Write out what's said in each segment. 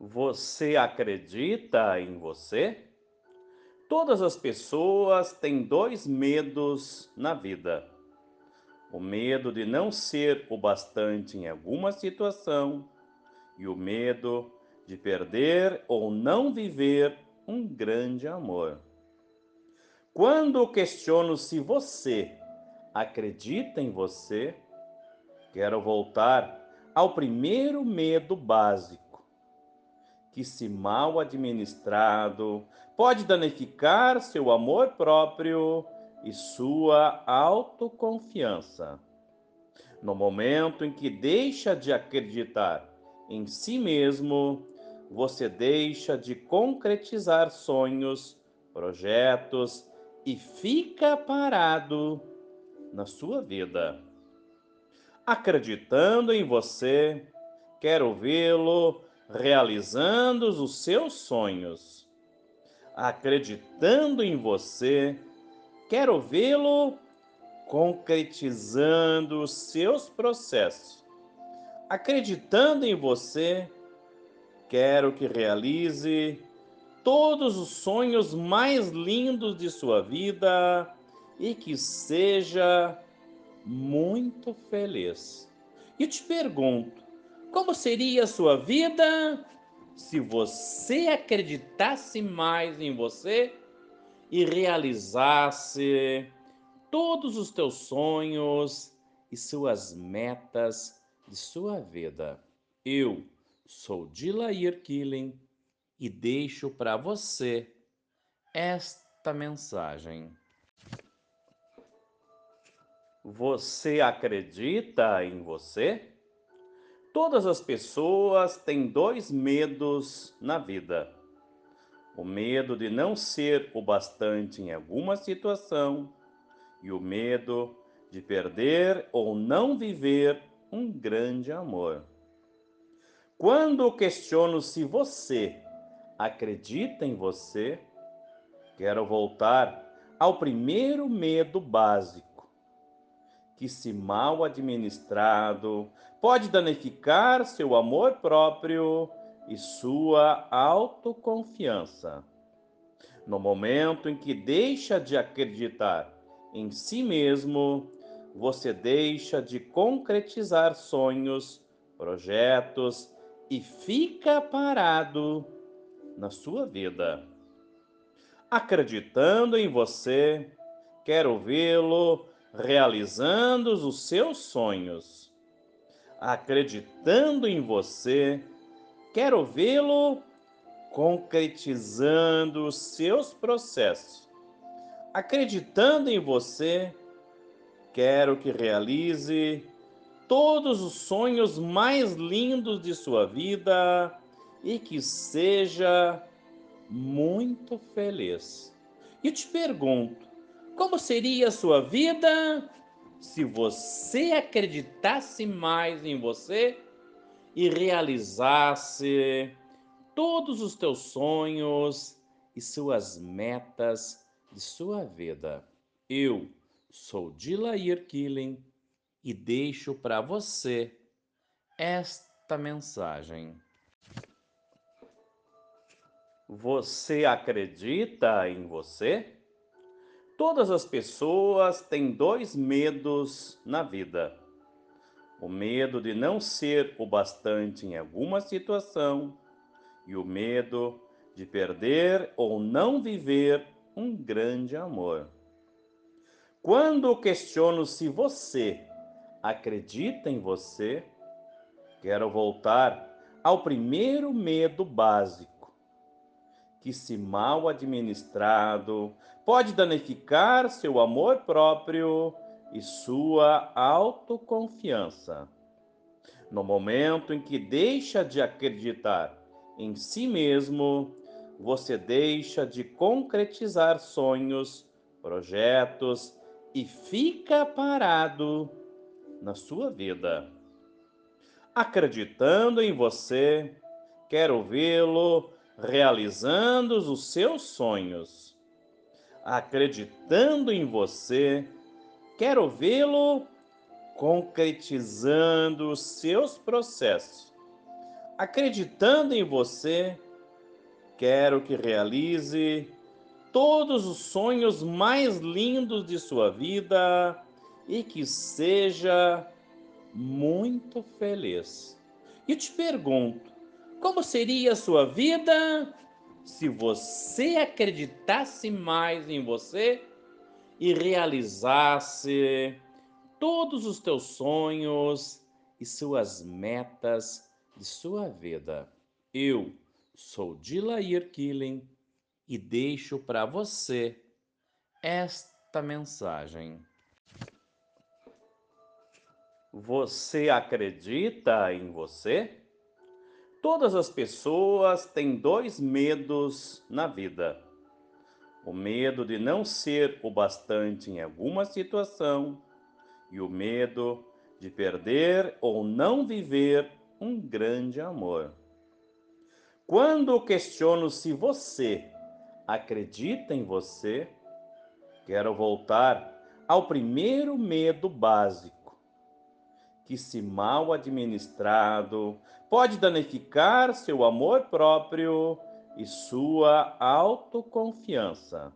Você acredita em você? Todas as pessoas têm dois medos na vida: o medo de não ser o bastante em alguma situação e o medo de perder ou não viver um grande amor. Quando questiono se você acredita em você, quero voltar ao primeiro medo básico que, se mal administrado, pode danificar seu amor próprio e sua autoconfiança. No momento em que deixa de acreditar em si mesmo, você deixa de concretizar sonhos, projetos e fica parado na sua vida. Acreditando em você, quero vê-lo realizando os seus sonhos. Acreditando em você, quero vê-lo concretizando os seus processos. Acreditando em você, quero que realize todos os sonhos mais lindos de sua vida e que seja muito feliz. E te pergunto, como seria a sua vida se você acreditasse mais em você e realizasse todos os teus sonhos e suas metas de sua vida? Eu sou Dilair Killing e deixo para você esta mensagem. Você acredita em você? Todas as pessoas têm dois medos na vida: o medo de não ser o bastante em alguma situação e o medo de perder ou não viver um grande amor. Quando questiono se você acredita em você, quero voltar ao primeiro medo básico que, se mal administrado, pode danificar seu amor próprio e sua autoconfiança. No momento em que deixa de acreditar em si mesmo, você deixa de concretizar sonhos, projetos e fica parado na sua vida. Acreditando em você, quero vê-lo realizando os seus sonhos. Acreditando em você, quero vê-lo concretizando os seus processos. Acreditando em você, quero que realize todos os sonhos mais lindos de sua vida e que seja muito feliz. E te pergunto, como seria a sua vida se você acreditasse mais em você e realizasse todos os teus sonhos e suas metas de sua vida? Eu sou Dilair Killing e deixo para você esta mensagem. Você acredita em você? Todas as pessoas têm dois medos na vida: o medo de não ser o bastante em alguma situação e o medo de perder ou não viver um grande amor. Quando questiono se você acredita em você, quero voltar ao primeiro medo básico que, se mal administrado, pode danificar seu amor próprio e sua autoconfiança. No momento em que deixa de acreditar em si mesmo, você deixa de concretizar sonhos, projetos e fica parado na sua vida. Acreditando em você, quero vê-lo realizando os seus sonhos. Acreditando em você, quero vê-lo concretizando os seus processos. acreditando em você, quero que realize todos os sonhos mais lindos de sua vida e que seja muito feliz. E te pergunto, como seria a sua vida se você acreditasse mais em você e realizasse todos os teus sonhos e suas metas de sua vida. Eu sou Dilair Killing e deixo para você esta mensagem. Você acredita em você? Todas as pessoas têm dois medos na vida: o medo de não ser o bastante em alguma situação e o medo de perder ou não viver um grande amor. Quando questiono se você acredita em você, quero voltar ao primeiro medo básico, que, se mal administrado, pode danificar seu amor próprio e sua autoconfiança.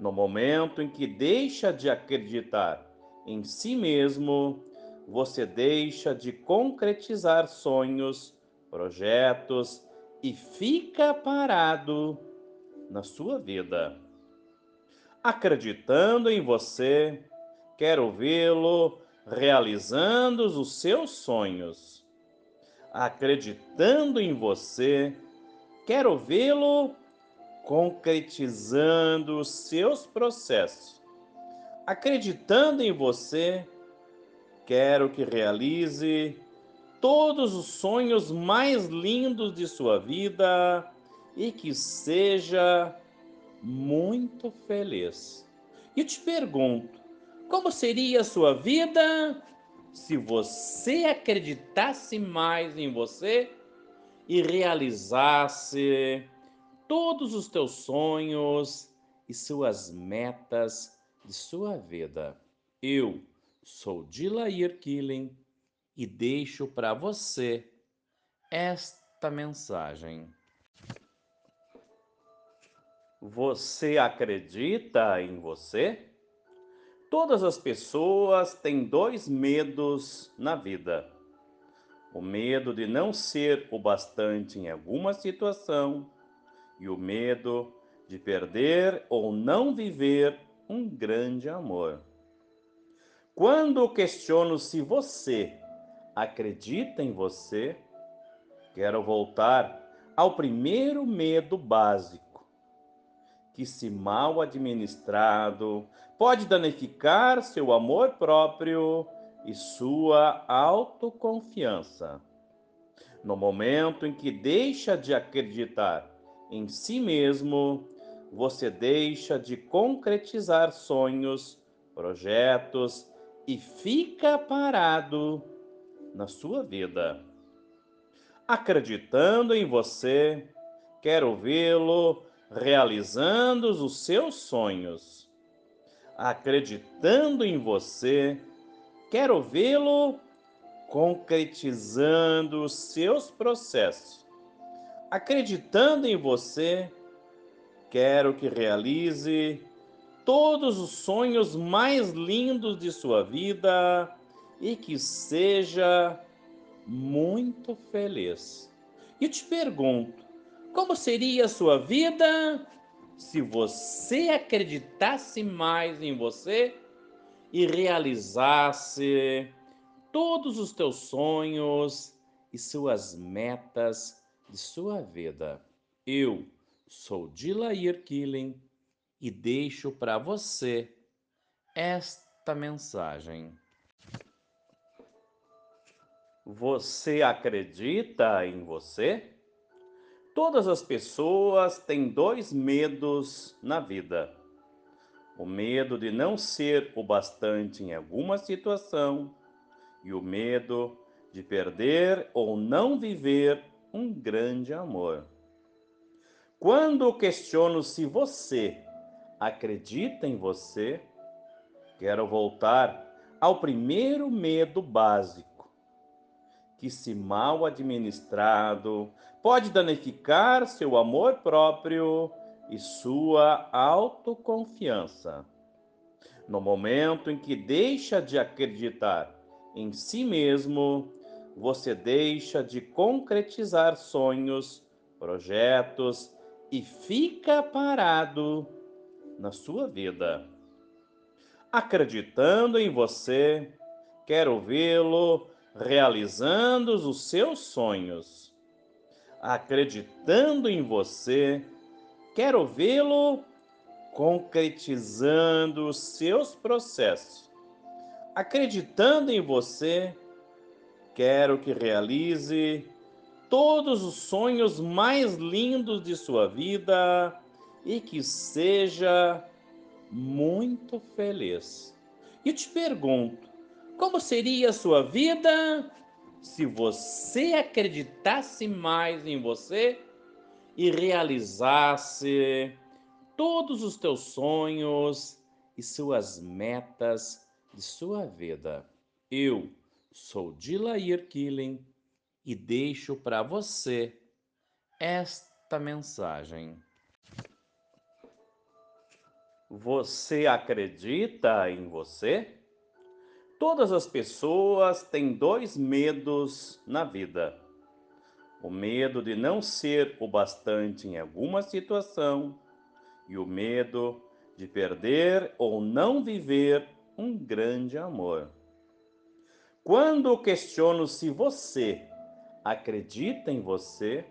No momento em que deixa de acreditar em si mesmo, você deixa de concretizar sonhos, projetos e fica parado na sua vida. Acreditando em você, quero vê-lo realizando os seus sonhos. Acreditando em você, quero vê-lo concretizando os seus processos acreditando em você, quero que realize todos os sonhos mais lindos de sua vida e que seja muito feliz. E te pergunto, como seria a sua vida se você acreditasse mais em você e realizasse todos os teus sonhos e suas metas de sua vida. Eu sou Dilair Killing e deixo para você esta mensagem. Você acredita em você? Todas as pessoas têm dois medos na vida: o medo de não ser o bastante em alguma situação e o medo de perder ou não viver um grande amor. Quando questiono se você acredita em você, quero voltar ao primeiro medo básico, que, se mal administrado, pode danificar seu amor próprio e sua autoconfiança. No momento em que deixa de acreditar em si mesmo, você deixa de concretizar sonhos, projetos e fica parado na sua vida. Acreditando em você, quero vê-lo realizando os seus sonhos. Acreditando em você, quero vê-lo concretizando os seus processos. Acreditando em você, Quero que realize todos os sonhos mais lindos de sua vida e que seja muito feliz. E te pergunto, como seria a sua vida se você acreditasse mais em você e realizasse todos os teus sonhos e suas metas de sua vida? Eu Sou Dilair Killing e deixo para você esta mensagem. Você acredita em você? Todas as pessoas têm dois medos na vida: o medo de não ser o bastante em alguma situação e o medo de perder ou não viver um grande amor. Quando questiono se você acredita em você, quero voltar ao primeiro medo básico, que, se mal administrado, pode danificar seu amor próprio e sua autoconfiança. No momento em que deixa de acreditar em si mesmo, você deixa de concretizar sonhos, projetos e fica parado na sua vida. Acreditando em você, quero vê-lo realizando os seus sonhos. Acreditando em você, quero vê-lo concretizando os seus processos. Acreditando em você, quero que realize todos os sonhos mais lindos de sua vida e que seja muito feliz. E te pergunto, como seria a sua vida se você acreditasse mais em você e realizasse todos os teus sonhos e suas metas de sua vida? Eu sou Dilair Killing e deixo para você esta mensagem. Você acredita em você? Todas as pessoas têm dois medos na vida: o medo de não ser o bastante em alguma situação e o medo de perder ou não viver um grande amor. Quando questiono se você acredita em você,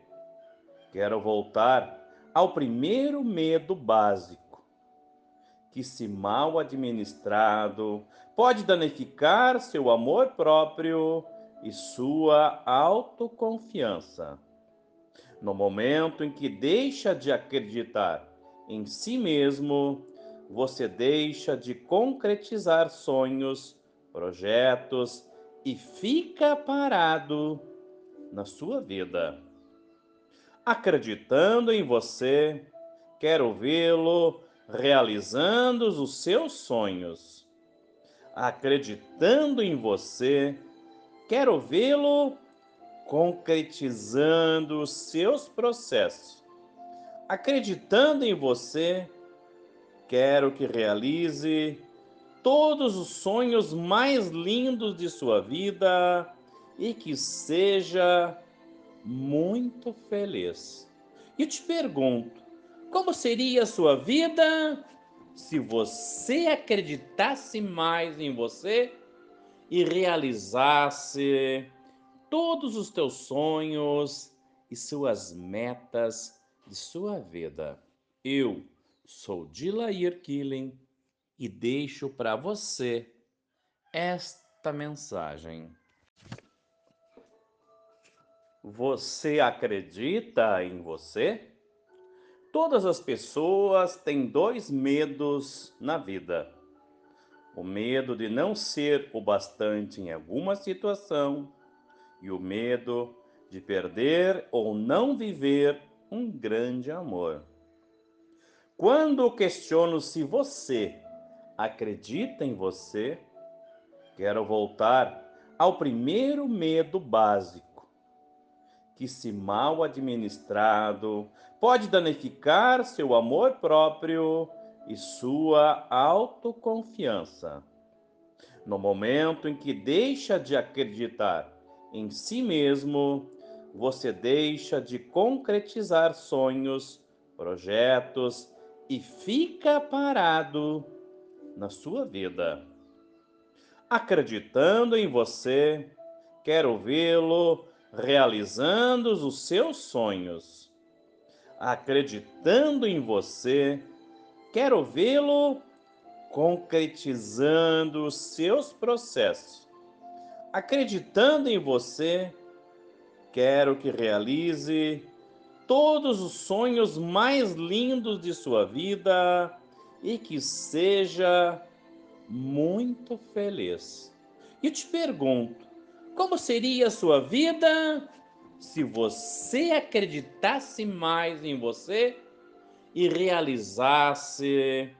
quero voltar ao primeiro medo básico, que, se mal administrado, pode danificar seu amor próprio e sua autoconfiança. No momento em que deixa de acreditar em si mesmo, você deixa de concretizar sonhos, projetos e fica parado na sua vida. Acreditando em você, quero vê-lo realizando os seus sonhos. Acreditando em você, quero vê-lo concretizando os seus processos. Acreditando em você, quero que realize todos os sonhos mais lindos de sua vida e que seja muito feliz. E te pergunto, como seria a sua vida se você acreditasse mais em você e realizasse todos os teus sonhos e suas metas de sua vida? Eu sou Dilair Killing e deixo para você esta mensagem. Você acredita em você? Todas as pessoas têm dois medos na vida: o medo de não ser o bastante em alguma situação e o medo de perder ou não viver um grande amor. Quando questiono se você acredita em você, quero voltar ao primeiro medo básico que, se mal administrado, pode danificar seu amor próprio e sua autoconfiança. No momento em que deixa de acreditar em si mesmo, você deixa de concretizar sonhos, projetos e fica parado na sua vida. Acreditando em você, quero vê-lo realizando os seus sonhos. Acreditando em você, quero vê-lo concretizando os seus processos. Acreditando em você, quero que realize todos os sonhos mais lindos de sua vida e que seja muito feliz. E te pergunto, como seria a sua vida se você acreditasse mais em você e realizasse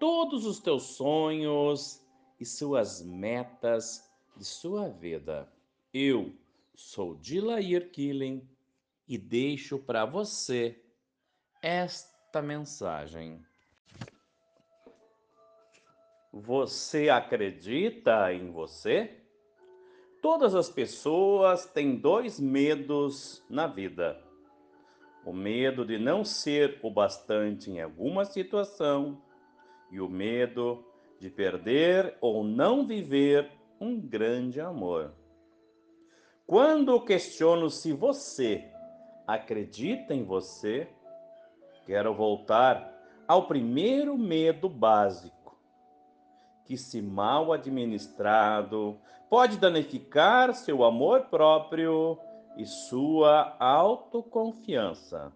todos os teus sonhos e suas metas de sua vida? Eu sou Dilair Killing e deixo para você esta mensagem. Você acredita em você? Todas as pessoas têm dois medos na vida: o medo de não ser o bastante em alguma situação e o medo de perder ou não viver um grande amor. Quando questiono se você acredita em você, quero voltar ao primeiro medo básico, que, se mal administrado, pode danificar seu amor próprio e sua autoconfiança.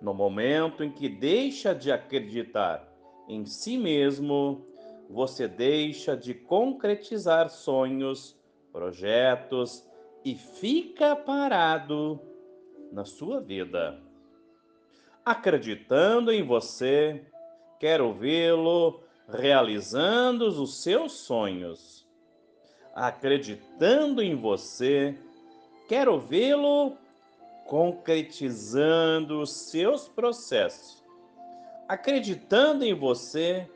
No momento em que deixa de acreditar em si mesmo, você deixa de concretizar sonhos, projetos e fica parado na sua vida. Acreditando em você, quero vê-lo realizando os seus sonhos. Acreditando em você, quero vê-lo concretizando os seus processos. Acreditando em você,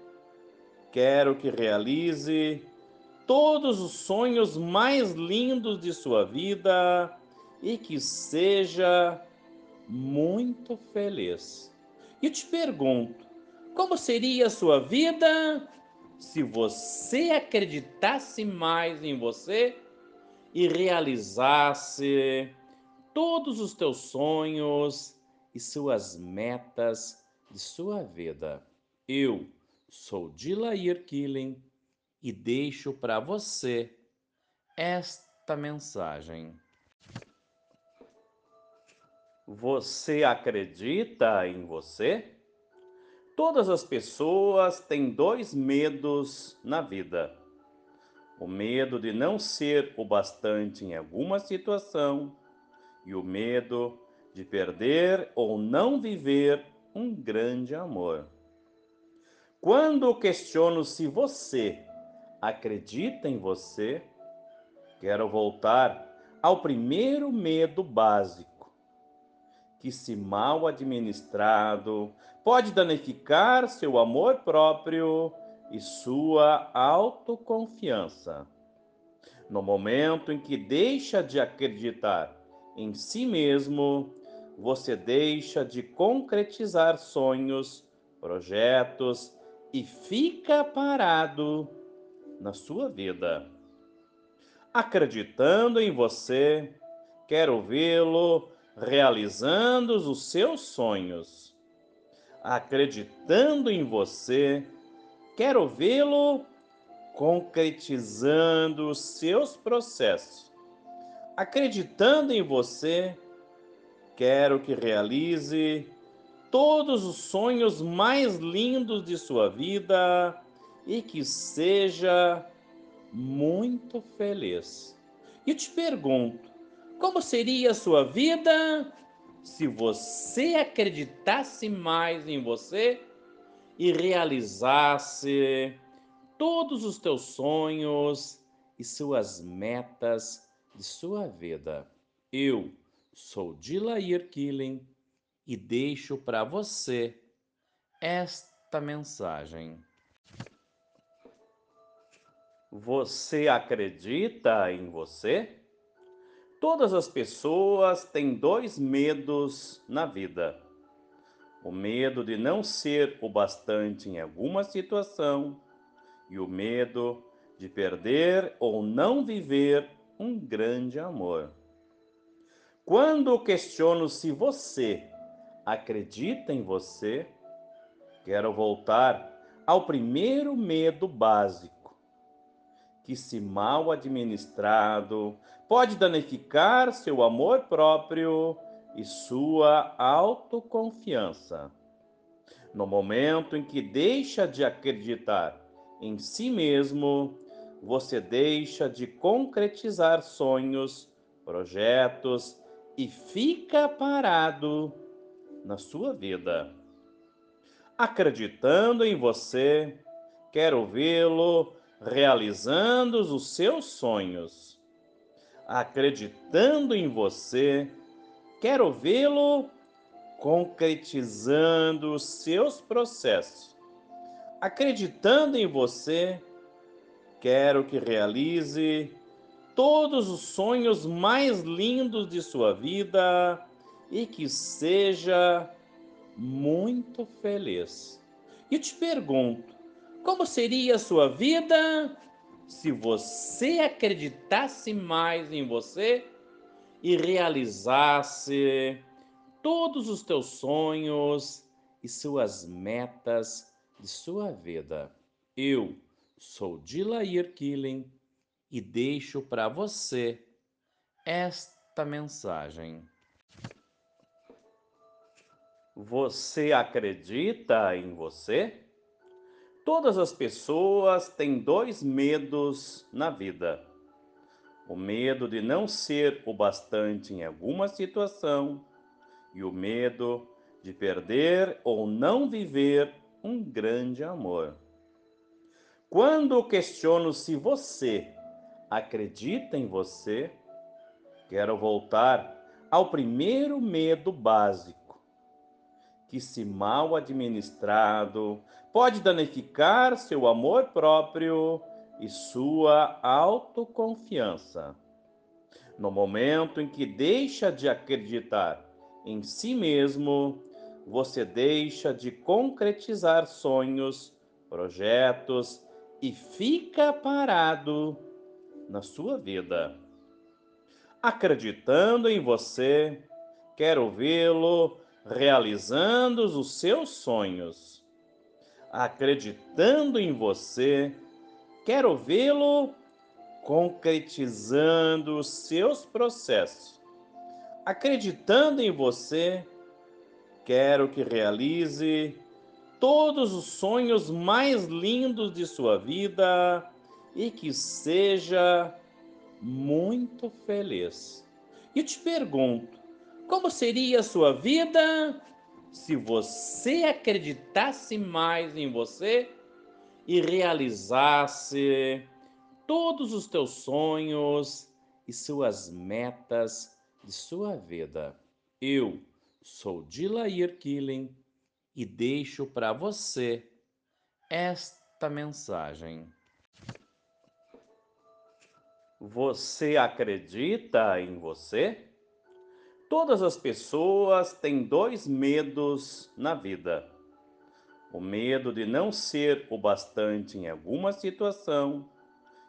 quero que realize todos os sonhos mais lindos de sua vida e que seja muito feliz. E te pergunto, como seria a sua vida se você acreditasse mais em você e realizasse todos os teus sonhos e suas metas de sua vida? Eu sou Dilair Killing e deixo para você esta mensagem. Você acredita em você? Todas as pessoas têm dois medos na vida: o medo de não ser o bastante em alguma situação e o medo de perder ou não viver um grande amor. Quando questiono se você acredita em você, quero voltar ao primeiro medo básico, que, se mal administrado, pode danificar seu amor próprio e sua autoconfiança. No momento em que deixa de acreditar em si mesmo, você deixa de concretizar sonhos, projetos e fica parado na sua vida. Acreditando em você, quero vê-lo realizando os seus sonhos. Acreditando em você, quero vê-lo concretizando os seus processos. Acreditando em você, quero que realize todos os sonhos mais lindos de sua vida e que seja muito feliz. E te pergunto, como seria a sua vida se você acreditasse mais em você e realizasse todos os teus sonhos e suas metas de sua vida? Eu sou Dilair Killing e deixo para você esta mensagem. Você acredita em você? Todas as pessoas têm dois medos na vida: o medo de não ser o bastante em alguma situação e o medo de perder ou não viver um grande amor. Quando questiono se você acredita em você, quero voltar ao primeiro medo básico, que, se mal administrado, pode danificar seu amor próprio e sua autoconfiança. No momento em que deixa de acreditar em si mesmo, você deixa de concretizar sonhos, projetos e fica parado na sua vida. Acreditando em você, quero vê-lo realizando os seus sonhos. Acreditando em você, quero vê-lo concretizando os seus processos. Acreditando em você, quero que realize todos os sonhos mais lindos de sua vida e que seja muito feliz. E te pergunto, como seria a sua vida se você acreditasse mais em você e realizasse todos os teus sonhos e suas metas de sua vida. Eu sou Dilair Killing e deixo para você esta mensagem. Você acredita em você? Todas as pessoas têm dois medos na vida: o medo de não ser o bastante em alguma situação e o medo de perder ou não viver um grande amor. Quando questiono se você acredita em você, quero voltar ao primeiro medo básico que, se mal administrado, pode danificar seu amor próprio e sua autoconfiança. No momento em que deixa de acreditar em si mesmo, você deixa de concretizar sonhos, projetos e fica parado na sua vida. Acreditando em você, quero vê-lo realizando os seus sonhos. Acreditando em você, quero vê-lo concretizando os seus processos. Acreditando em você, quero que realize todos os sonhos mais lindos de sua vida e que seja muito feliz. E te pergunto, como seria a sua vida se você acreditasse mais em você e realizasse todos os teus sonhos e suas metas de sua vida? Eu sou Dilair Killing e deixo para você esta mensagem. Você acredita em você? Todas as pessoas têm dois medos na vida: o medo de não ser o bastante em alguma situação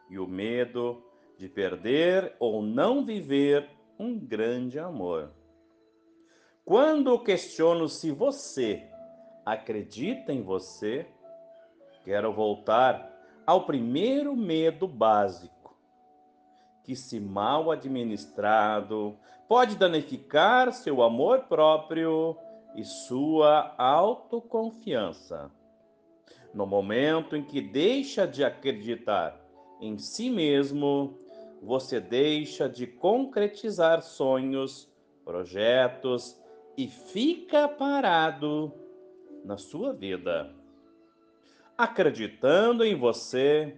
e o medo de perder ou não viver um grande amor. Quando questiono se você acredita em você, quero voltar ao primeiro medo básico que, se mal administrado, pode danificar seu amor próprio e sua autoconfiança. No momento em que deixa de acreditar em si mesmo, você deixa de concretizar sonhos, projetos e fica parado na sua vida. Acreditando em você,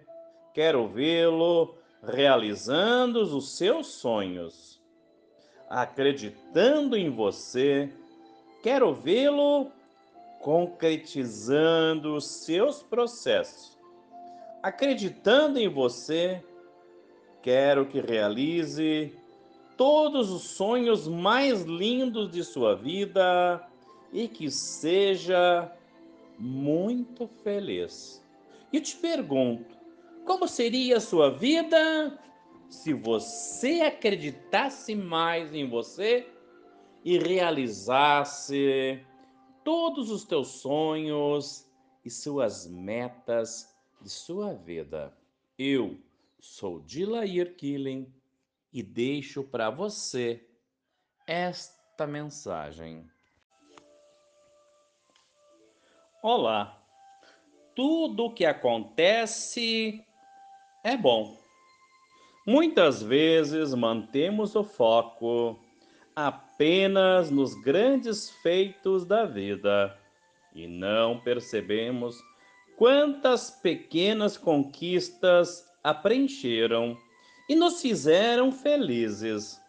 quero vê-lo realizando os seus sonhos. Acreditando em você, quero vê-lo concretizando os seus processos. Acreditando em você, quero que realize todos os sonhos mais lindos de sua vida e que seja muito feliz. E te pergunto, como seria a sua vida se você acreditasse mais em você e realizasse todos os teus sonhos e suas metas de sua vida? Eu sou Dilair Killing e deixo para você esta mensagem. Olá! Tudo o que acontece é bom. Muitas vezes mantemos o foco apenas nos grandes feitos da vida e não percebemos quantas pequenas conquistas a preencheram e nos fizeram felizes.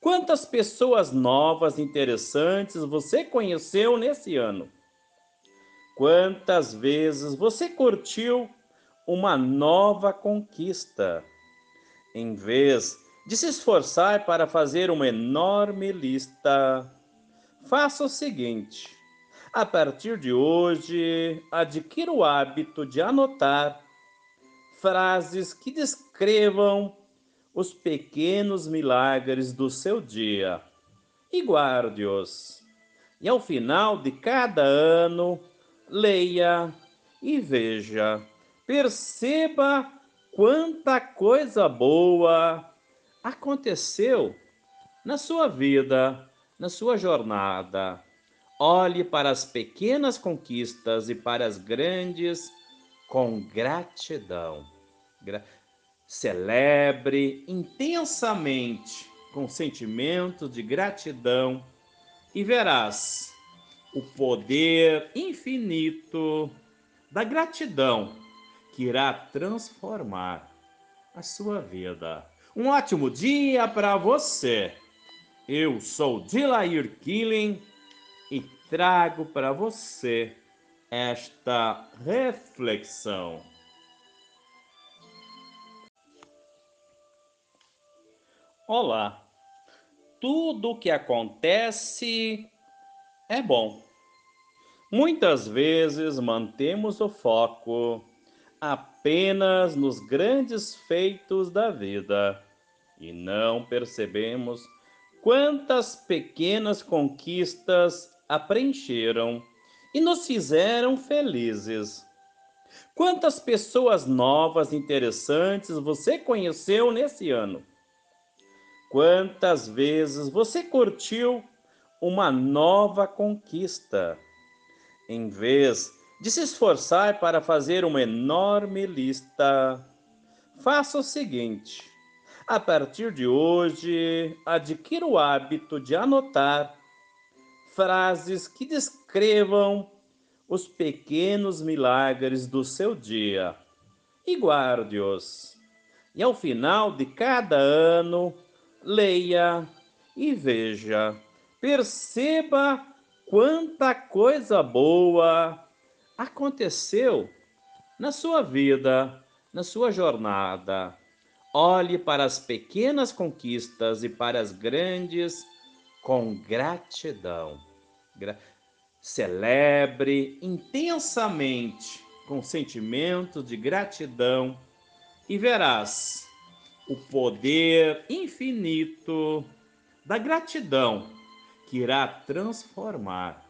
Quantas pessoas novas interessantes você conheceu nesse ano? Quantas vezes você curtiu uma nova conquista? Em vez de se esforçar para fazer uma enorme lista, faça o seguinte: a partir de hoje, adquira o hábito de anotar frases que descrevam os pequenos milagres do seu dia e guarde-os. E ao final de cada ano, leia e veja, perceba quanta coisa boa aconteceu na sua vida, na sua jornada. Olhe para as pequenas conquistas e para as grandes com gratidão. Gra Celebre intensamente com sentimento de gratidão e verás o poder infinito da gratidão que irá transformar a sua vida. Um ótimo dia para você. Eu sou Dilair Killing e trago para você esta reflexão. Olá! Tudo o que acontece é bom. Muitas vezes mantemos o foco apenas nos grandes feitos da vida e não percebemos quantas pequenas conquistas a preencheram e nos fizeram felizes. Quantas pessoas novas interessantes você conheceu nesse ano? Quantas vezes você curtiu uma nova conquista? Em vez de se esforçar para fazer uma enorme lista, faça o seguinte: a partir de hoje, adquira o hábito de anotar frases que descrevam os pequenos milagres do seu dia e guarde-os. E ao final de cada ano, leia e veja. Perceba quanta coisa boa aconteceu na sua vida, na sua jornada. Olhe para as pequenas conquistas e para as grandes com gratidão. Gra Celebre intensamente com sentimento de gratidão e verás o poder infinito da gratidão que irá transformar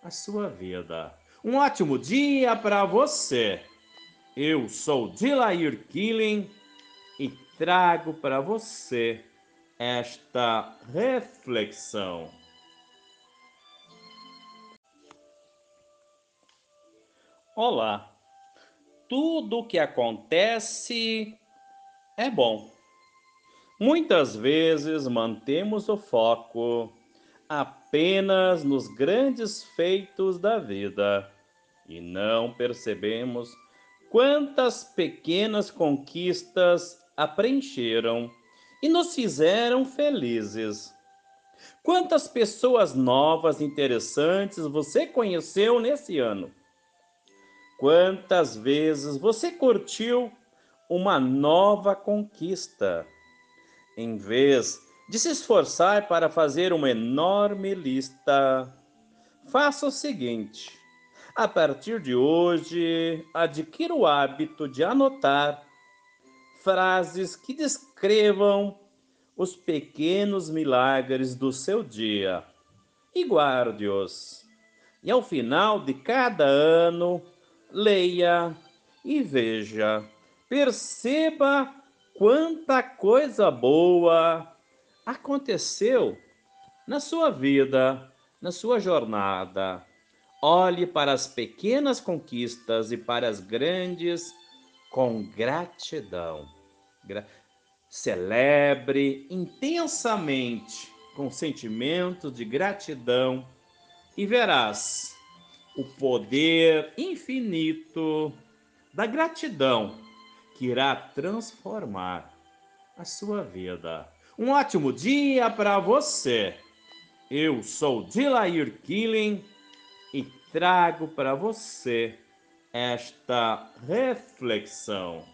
a sua vida. Um ótimo dia para você. Eu sou Dilair Killing e trago para você esta reflexão. Olá! Tudo o que acontece é bom. Muitas vezes mantemos o foco apenas nos grandes feitos da vida e não percebemos quantas pequenas conquistas a preencheram e nos fizeram felizes. Quantas pessoas novas interessantes você conheceu nesse ano? Quantas vezes você curtiu uma nova conquista, em vez de se esforçar para fazer uma enorme lista. Faça o seguinte: a partir de hoje, adquira o hábito de anotar frases que descrevam os pequenos milagres do seu dia e guarde-os. E ao final de cada ano, leia e veja Perceba quanta coisa boa aconteceu na sua vida, na sua jornada. Olhe para as pequenas conquistas e para as grandes com gratidão. Gra Celebre intensamente com sentimento de gratidão e verás o poder infinito da gratidão que irá transformar a sua vida. Um ótimo dia para você. Eu sou Dilair Killing e trago para você esta reflexão.